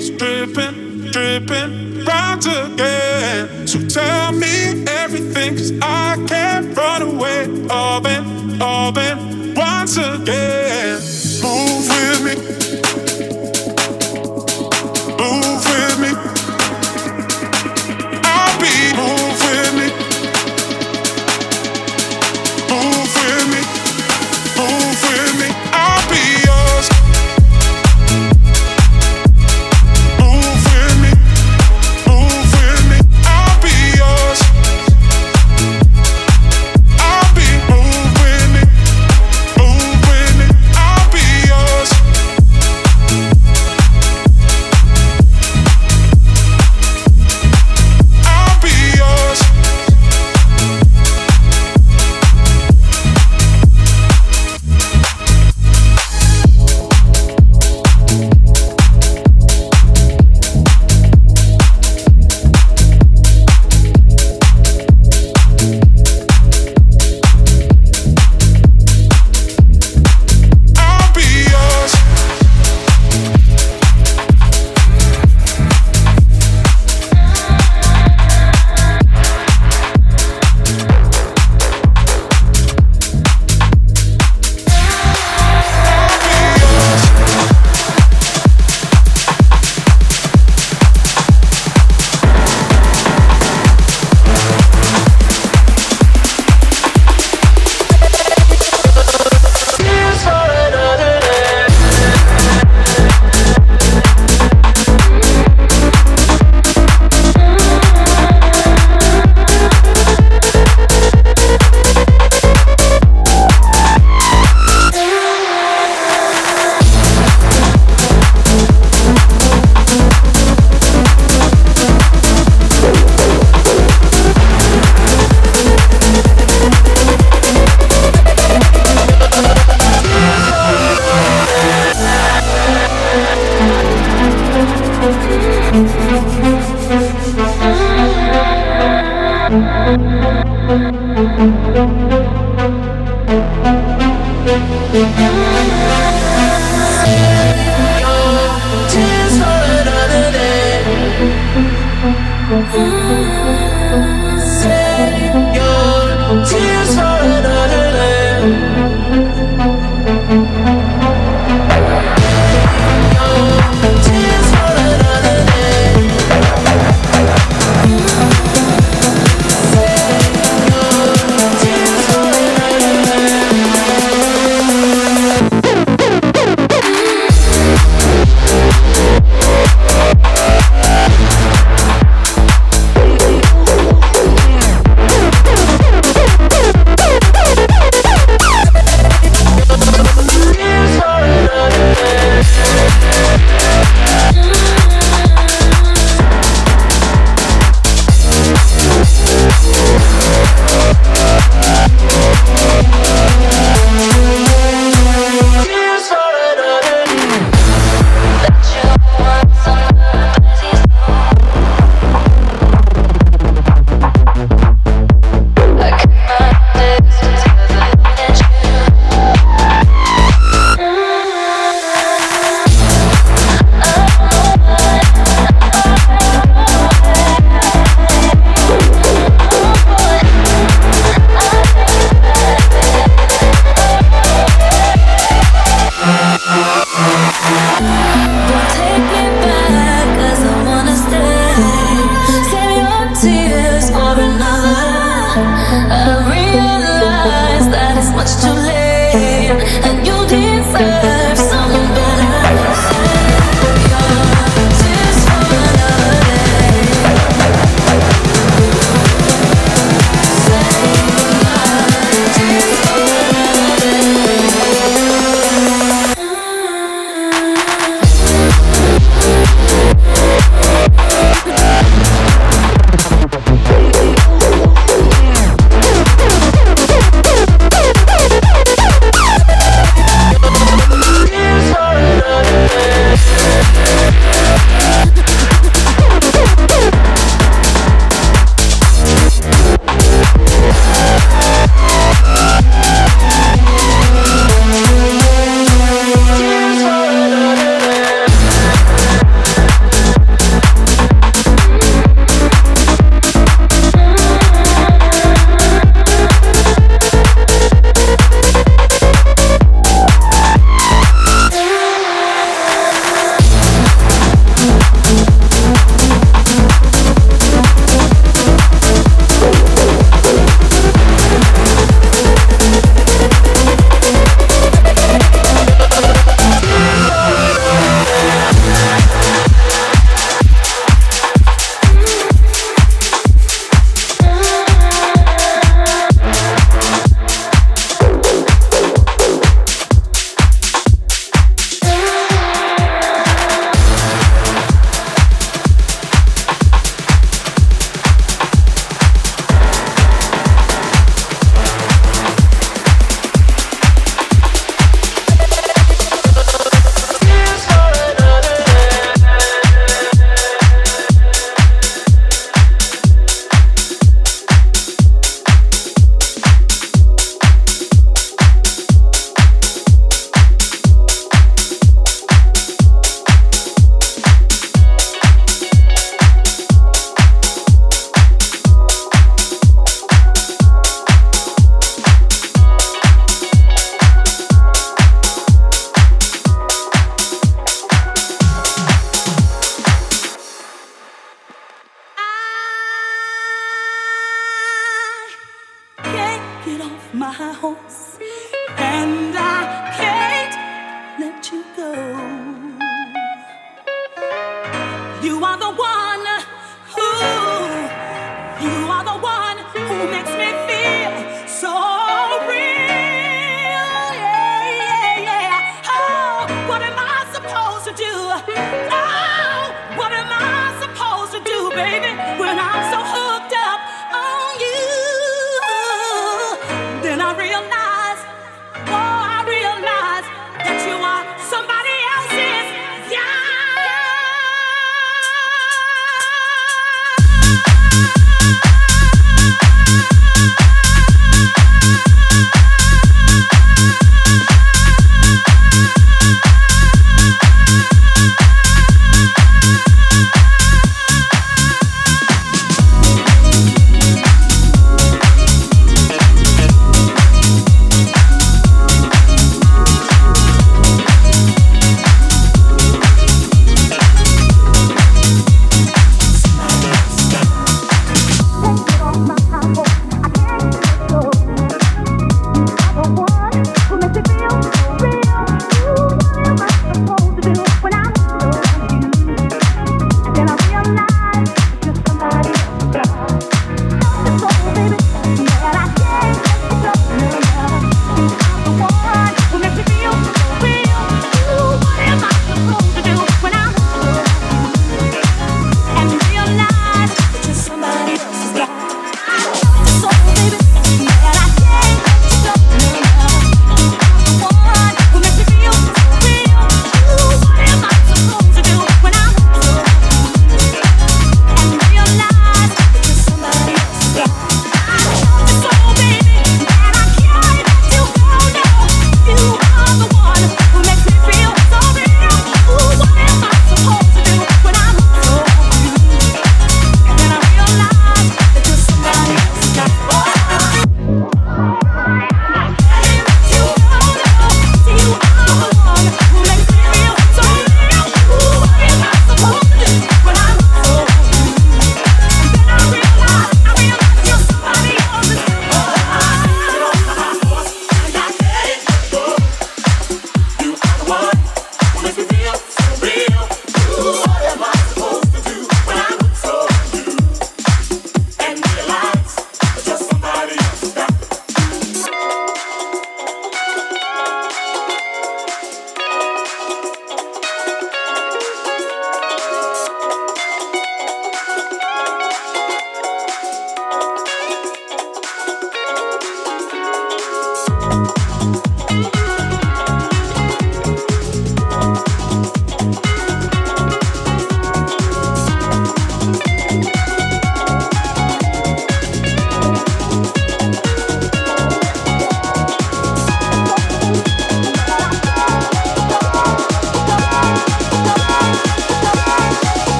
keeps dripping, dripping, round again. So tell me everything, cause I can't run away. All been, all been, once again. Move with me. uh -huh.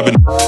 I've been